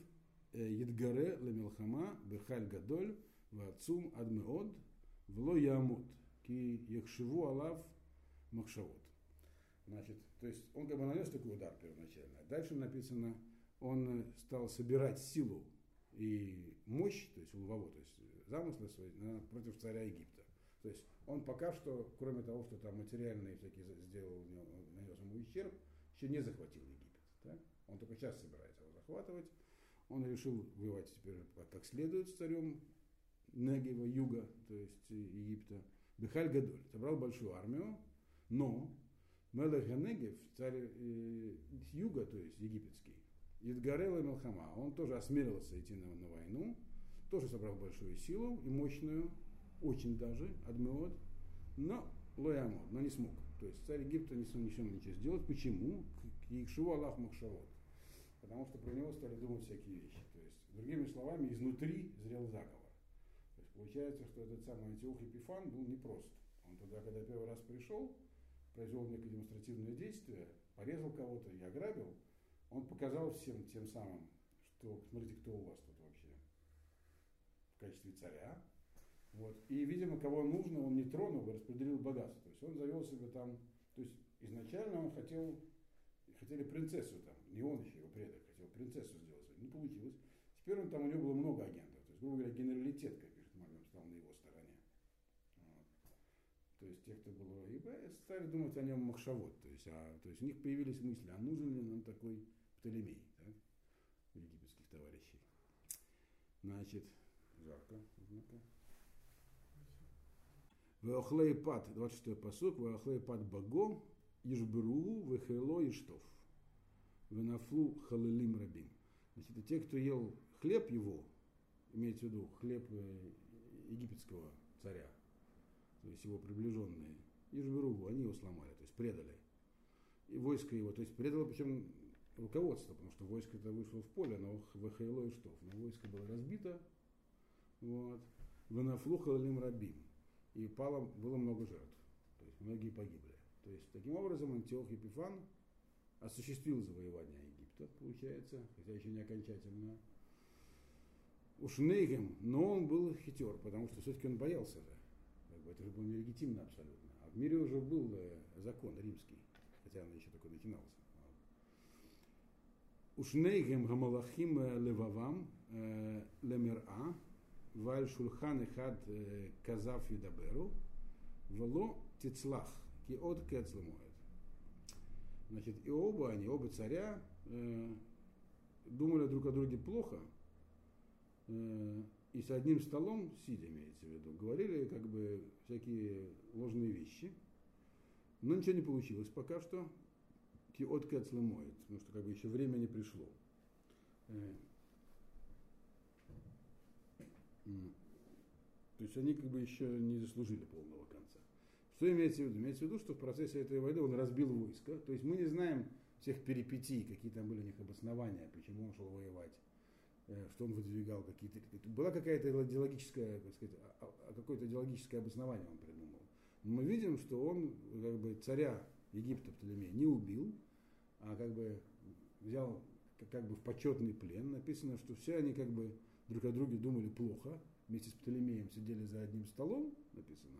Едгаре Лемилхама, Бехаль Гадоль, Вацум Адмеод, Вло Ямут, Ки Яхшиву Алав Махшавот. Значит, то есть он как бы нанес такой удар первоначально. Дальше написано, он стал собирать силу и мощь, то есть улвово, то есть замыслы свои против царя Египта. То есть он пока что, кроме того, что там материальные всякие сделал, нанес ему ущерб, еще не захватил Египет. так? Он только сейчас собирается его захватывать. Он решил воевать теперь как следует с царем Негева, юга, то есть э, Египта. Бехаль Гадоль собрал большую армию, но Мелех царь э, юга, то есть египетский, Идгарел и Мелхама, он тоже осмелился идти на, на войну, тоже собрал большую силу и мощную, очень даже, Адмеод, но Лоямод, но не смог. То есть царь Египта не смог ничего, ничего сделать. Почему? Икшиву Аллах Махшавод. Потому что про него стали думать всякие вещи. То есть, другими словами, изнутри зрел заговор. То есть получается, что этот самый Антиох Епифан был непрост. Он туда, когда первый раз пришел, произвел некое демонстративное действие, порезал кого-то и ограбил, он показал всем тем самым, что смотрите, кто у вас тут вообще в качестве царя. Вот. И, видимо, кого нужно, он не тронул и распределил богатство. То есть он завел себе там, то есть изначально он хотел, хотели принцессу там, не он еще, его предок, хотел принцессу сделать. Не получилось. Теперь он там, у него было много агентов. То есть, грубо говоря, генералитет, как пишет Мальбим, стал на его стороне. Вот. То есть те, кто был стали думать о нем Махшавод. То есть, а, то есть у них появились мысли, а нужен ли нам такой Птолемей, так, у египетских товарищей. Значит, жарко, однако. Веохлей пад, 26 посук, Веохлей пад баго, Ишберугу, Вехело Иштов. Венафлу халилим рабим. Значит, и те, кто ел хлеб его, имеется в виду хлеб э, египетского царя, то есть его приближенные, Ишберугу, они его сломали, то есть предали. И войско его, то есть предало, причем руководство, потому что войско это вышло в поле, но Вехело Иштов. Но войско было разбито, вот. Венафлу халилим рабим и пало, было много жертв. То есть многие погибли. То есть таким образом Антиох Епифан осуществил завоевание Египта, получается, хотя еще не окончательно. Уж но он был хитер, потому что все-таки он боялся же. Как бы это же было нелегитимно абсолютно мире уже был э, закон римский, хотя он еще такой начинался. Ушнейгем гамалахим э, левавам э, лемера, валь шулхан хад казав юдаберу, вело тицлах ки от кецлемоет. Значит, и оба они, оба царя, думали друг о друге плохо, и с одним столом, сидя, имеется в виду, говорили как бы всякие ложные вещи, но ничего не получилось пока что, ки от кец лемоет, потому что как бы еще время не пришло. Э. То есть они как бы еще не заслужили полного конца. Что имеется в виду? Имеется в виду, что в процессе этой войны он разбил войско. То есть мы не знаем всех перипетий, какие там были у них обоснования, почему он шел воевать. Э, что он выдвигал какие-то... Была какая-то идеологическая, как сказать, а- а- какое-то идеологическое обоснование он придумал. Но мы видим, что он как бы царя Египта Птолемея не убил, а как бы взял как- бы в почетный плен. Написано, что все они как бы друг о друге думали плохо, вместе с Птолемеем сидели за одним столом, написано,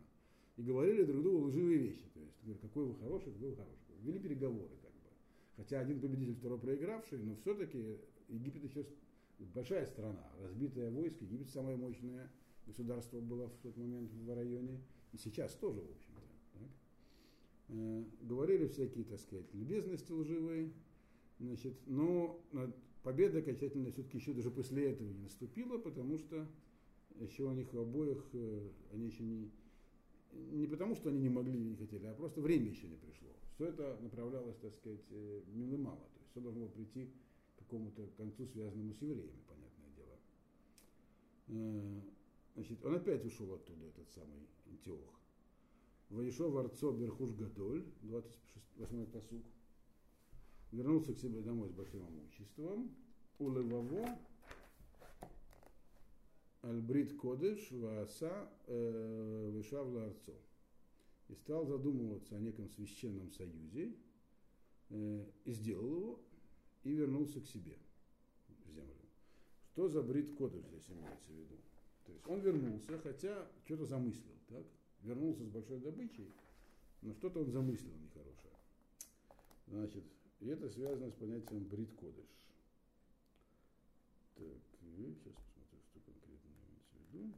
и говорили друг другу лживые вещи. То есть, какой вы хороший, какой вы хороший. Вели переговоры как бы. Хотя один победитель, второй проигравший, но все-таки Египет еще большая страна, разбитое войско. Египет самое мощное государство было в тот момент в районе, и сейчас тоже, в общем-то. так. Э, Говорили всякие, так сказать, любезности лживые, значит, но э, победа окончательно все-таки еще даже после этого не наступила, потому что еще у них обоих, э, они еще не, не потому, что они не могли и не хотели, а просто время еще не пришло. Все это направлялось, так сказать, э, мало. То есть все должно было прийти какому-то концу, связанному с евреями, понятное дело. Э, Значит, он опять ушел оттуда, этот самый Антиох. Воешов Арцо Берхуш Гадоль, 28-й посуг. Вернулся к себе домой с большим имуществом. У Леваво Альбрит Кодыш Вааса э, Вишавла Арцо. И стал задумываться о неком священном союзе, э, и сделал его, и вернулся к себе в землю. Что за Брит Кодыш здесь имеется в виду? То есть он вернулся, хотя что-то замыслил, так? Вернулся с большой добычей, но что-то он замыслил нехорошее. Значит, и это связано с понятием Брит Кодыш. Так, сейчас посмотрю, что конкретно имеется в виду.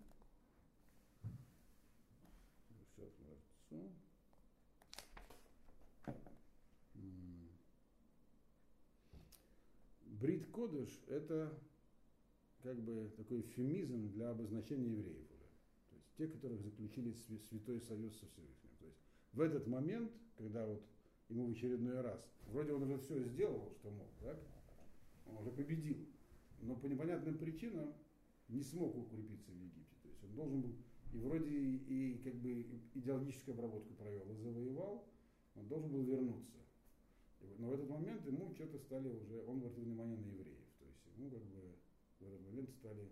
Сейчас Брит Кодыш – это как бы такой эвфемизм для обозначения евреев уже. То есть те, которых заключили святой союз со Всевышним. То есть в этот момент, когда вот ему в очередной раз, вроде он уже все сделал, что мог, так? Он уже победил, но по непонятным причинам не смог укрепиться в Египте. То есть он должен был, и вроде и как бы идеологическую обработку провел, и завоевал, он должен был вернуться. И вот- Но в этот момент ему что-то стали уже, он обратил внимание на евреев. То есть ему как бы в этот момент стали,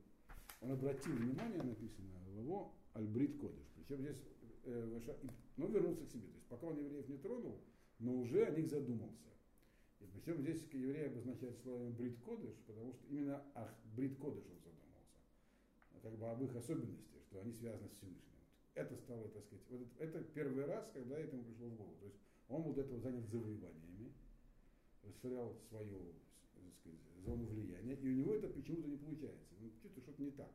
он обратил внимание, написано, в его Альбрит Кодыш. Причем здесь, э, но вернулся к себе. То есть пока он евреев не тронул, но уже о них задумался. И причем здесь евреи обозначают словом Брит Кодыш, потому что именно ах, Брит Кодыш он задумался. Как бы об их особенности, что они связаны с Всевышним. Это стало, так сказать, вот это, это первый раз, когда это ему пришло в голову. То есть он был до этого занят завоеваниями, расширял свою сказать, зону влияния, и у него это почему-то не получается. Ну, что-то что-то не так.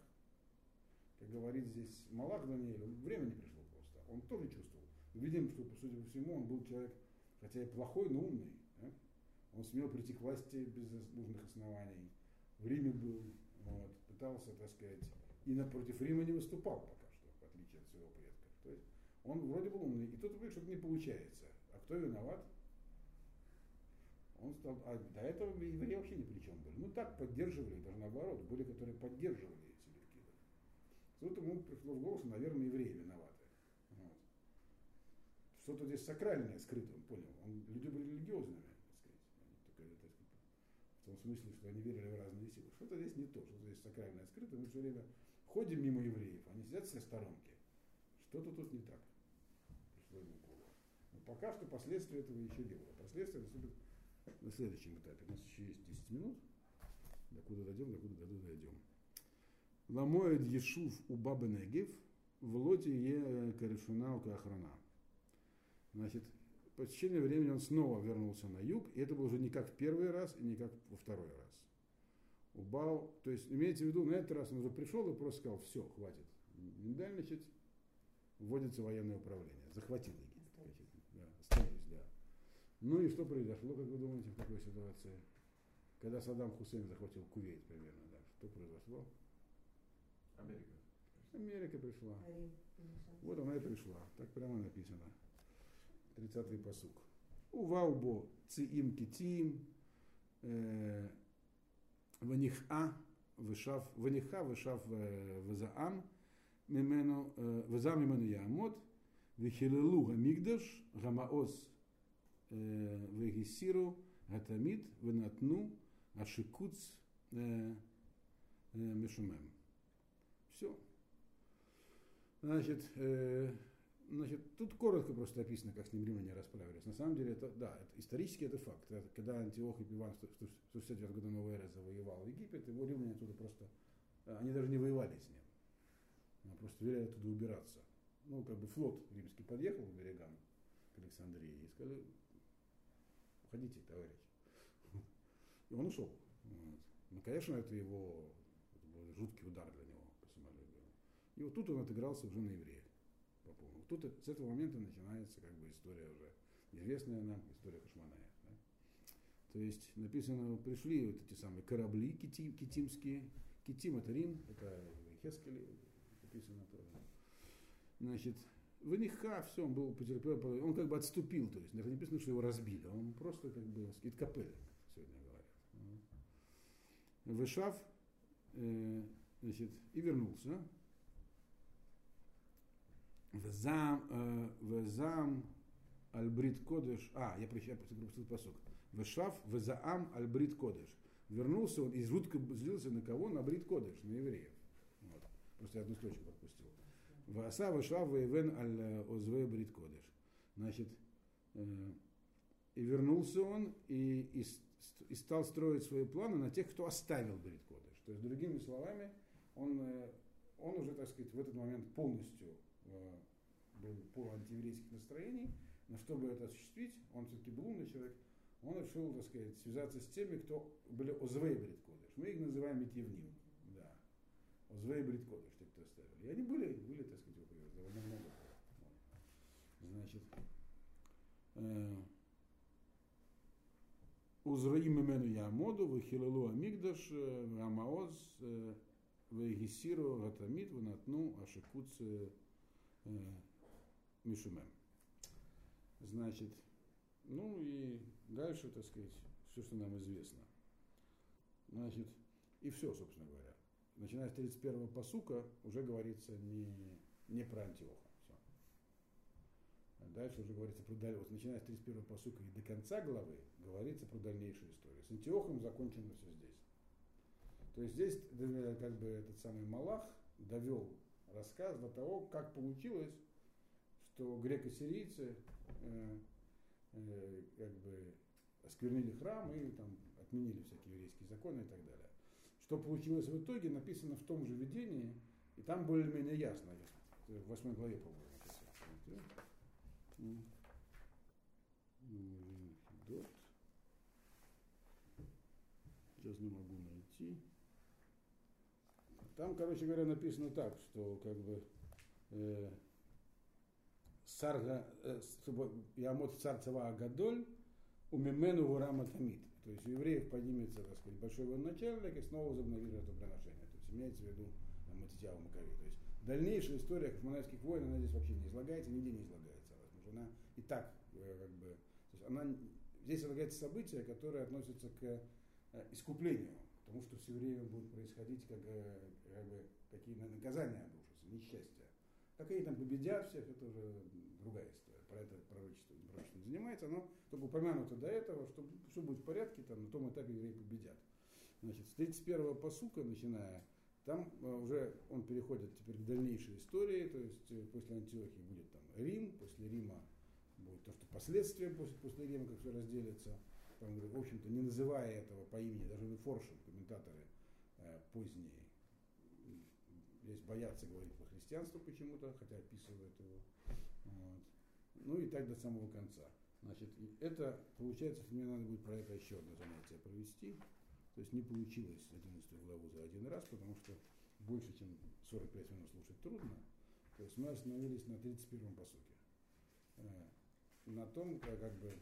Как говорит здесь Малах Даниэль, время не пришло просто. Он тоже чувствовал. Мы видим, что, судя по всему, он был человек, хотя и плохой, но умный. да? Он смел прийти к власти без нужных оснований. В Риме был, вот, пытался, так сказать, и напротив Рима не выступал пока что, в отличие от своего предка. То есть он вроде был умный, и тут вроде что-то не получается. Кто виноват? Он стал, а до этого евреи вообще ни при чем были. Ну так поддерживали, даже наоборот, были, которые поддерживали селевкидов. Тут ему пришло в голову, что, наверное, евреи виноваты. Вот. Что-то здесь сакральное скрыто, он понял. Он, люди были религиозными, так сказать. Они только, так сказать, в том смысле, что они верили в разные силы. Что-то здесь не то, что здесь сакральное скрыто. Мы все время ходим мимо евреев, они сидят со сторонки. Что-то тут не так. Пришло ему в голову. Но пока что последствия этого еще не было. Последствия наступят на следующем этапе. У нас еще есть 10 минут. Докуда дойдем, докуда дойдем, дойдем. Ламоид Ешув у Бабы Негев, в лоте е корешуна у охрана. Значит, по течению времени он снова вернулся на юг, и это было уже не как в первый раз и не как во второй раз. Убал, то есть имеется в виду, на этот раз он уже пришел и просто сказал, все, хватит. Миндальничать, вводится военное управление. Захватил Египет. Да, остались, да. Ну и что произошло, как вы думаете, в такой ситуации? Когда Саддам Хусейн захватил Кувейт примерно, да, что произошло? Америка. Америка пришла. Рим. Вот она и пришла. Так прямо написано. 30-й посук. Уваубо циим китим э, ваниха вышав ваниха вышав э, вазаам мимену э, вазам мимену яамот вихилелу гамигдаш гамаос вегисиру гатамид венатну ашикуц Мишумем. Все. Значит, значит, тут коротко просто описано, как с ним римляне расправились. На самом деле, это, да, это, исторически это факт. Это, когда Антиох Иван в 169 году новой эры завоевал Египет, его римляне оттуда просто, э, они даже не воевали с ним. Они просто велели оттуда убираться. Ну, как бы флот римский подъехал к берегам к Александрии и сказали, уходите, товарищ. И он ушел. Вот. Ну, конечно, это его это был жуткий удар для него по самолюбию. И вот тут он отыгрался уже на евреев. По полному. Тут с этого момента начинается как бы история уже известная нам, история Хашманая. Да? То есть написано, пришли вот эти самые корабли кити, китимские. Китим это Рим, это Хескели, написано тоже. Значит, в Ниха все, он был потерпел, он как бы отступил, то есть не написано, что его разбили, он просто как бы скидкапель, сегодня говорят. Вышав, э, значит, и вернулся. Везам, э, везам альбрит кодыш, а, я прощаю, пропустил посок. Вышав, везаам альбрит кодыш. Вернулся он и жутко злился на кого? На брит кодыш, на евреев. Вот. Просто я одну строчку пропустил. Васа вышла воевен аль озве брит. Значит, э, и вернулся он и, и, и стал строить свои планы на тех, кто оставил брит кодыш. То есть, другими словами, он, э, он уже, так сказать, в этот момент полностью э, был по антиеврейских настроений, но чтобы это осуществить, он все-таки был умный человек, он решил, так сказать, связаться с теми, кто были озвей брит кодыш. Мы их называем метьевним. Да. Озвей брит кодыш, те, кто оставили. И они были, были, так сказать, довольно много. Значит, Узраим имену Ямоду, Вахилалу Амигдаш, Амаоз, Вегисиру Гатамид, Ванатну, Ашикуц Мишумем. Значит, ну и дальше, так сказать, все, что нам известно. Значит, и все, собственно говоря. Начиная с 31-го посука уже говорится не, не про Антиоха. Все. Дальше уже говорится про даль... начиная с 31-го посука и до конца главы говорится про дальнейшую историю. С Антиохом закончено все здесь. То есть здесь как бы этот самый Малах довел рассказ до того, как получилось, что греко-сирийцы э, э, как бы осквернили храм и там отменили всякие еврейские законы и так далее. Что получилось в итоге, написано в том же видении, и там более-менее ясно, в восьмой главе, по-моему, Дот. Сейчас не могу найти. Там, короче говоря, написано так, что как бы э, Сарга, э, Ямот царцева Агадоль, умимену Вурама Тамид. То есть у евреев поднимется, так сказать, большой военачальник и снова возобновит это приношение. То есть имеется в виду Матитяу Макави. То есть дальнейшая история хашманайских войн, она здесь вообще не излагается, нигде не излагается. Что она и так, э, как бы, то есть она, здесь излагается события, которые относятся к э, искуплению, к тому, что с евреями будет происходить, как, как бы, какие наказания обрушатся, несчастья. Как они там победят всех, это уже другая история. Про это пророчество, пророчество не занимается, но только упомянуто до этого, что все будет в порядке, там на том этапе евреи победят. Значит, с 31-го посука, начиная, там уже он переходит теперь к дальнейшей истории, то есть после Антиохии будет там Рим, после Рима будет то, что последствия после, после Рима, как все разделится. Там, в общем-то, не называя этого по имени, даже Форшин, комментаторы э, поздние, здесь боятся говорить по христианству почему-то, хотя описывают его. Вот. Ну и так до самого конца. Значит, это получается, мне надо будет про это еще одно занятие провести. То есть не получилось 11 главу за один раз, потому что больше, чем 45 минут слушать трудно. То есть мы остановились на 31-м посуке. На том, как, как бы,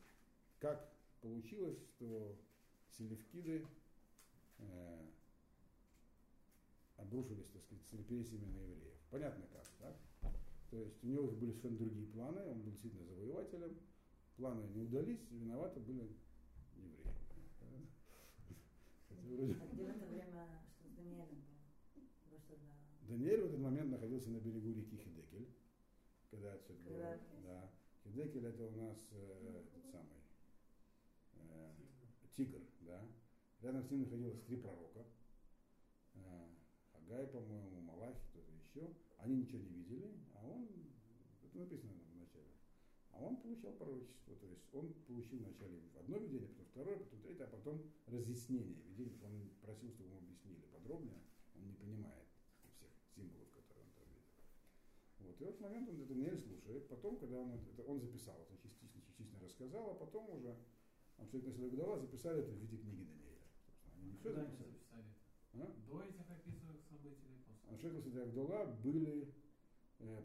как получилось, что селевкиды э, обрушились, так сказать, с репрессиями на евреев. Понятно как, да? То есть у него были совершенно другие планы, он был действительно завоевателем, планы не удались, виноваты были евреи. А где в это время что с Даниэлем было? Даниэль в этот момент находился на берегу реки Хидекель, когда все это было. Да. Хидекель это у нас э, этот самый э, тигр, да. Рядом с ним находилось три пророка. Э, Агай, по-моему, Малахи, кто-то еще, они ничего не видели, а он, это написано в начале, а он получал пророчество, то есть он получил вначале одно видение, потом второе, потом третье, а потом разъяснение что он просил, чтобы ему объяснили подробнее, он не понимает всех символов, которые он там видит. Вот, и в этот момент он это не слушает, потом, когда он это, он записал, это частично, частично рассказал, а потом уже абсолютно Садагдала записали это в виде книги. Собственно, они не все записали. записали? А? До этих описанных событий или после? Аншет и Садагдала были,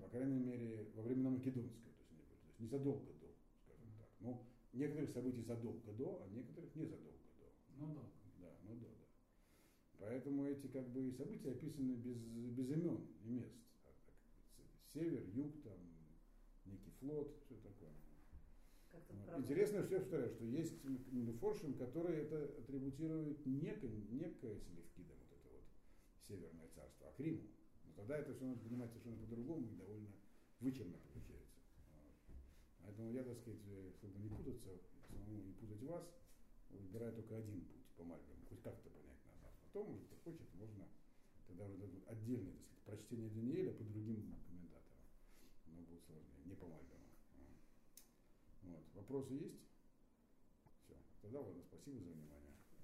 по крайней мере, во времена Македонской, то есть, не- то есть незадолго до, скажем так. Ну, некоторых событий задолго до, а некоторых незадолго до. Ну да. Да, ну да, да. Поэтому эти как бы события описаны без, без имен и мест. А так, север, юг, там, некий флот, все такое. Вот. Интересно, что я повторяю, что есть Форшин, который это атрибутирует не не к Селевкидам, вот это вот северное царство, а к Риму. Но тогда это все надо понимать совершенно по-другому и довольно вычурно получается. Поэтому я, так сказать, чтобы не путаться, самому не путать вас, выбираю только один путь по Мальбиму, хоть как-то понять назад. Потом, кто хочет, можно тогда уже отдельное, так сказать, прочтение Даниэля по другим комментаторам. Оно будет сложнее, не по Мальбиму. Вот. Вопросы есть? Все. Тогда ладно, спасибо за внимание.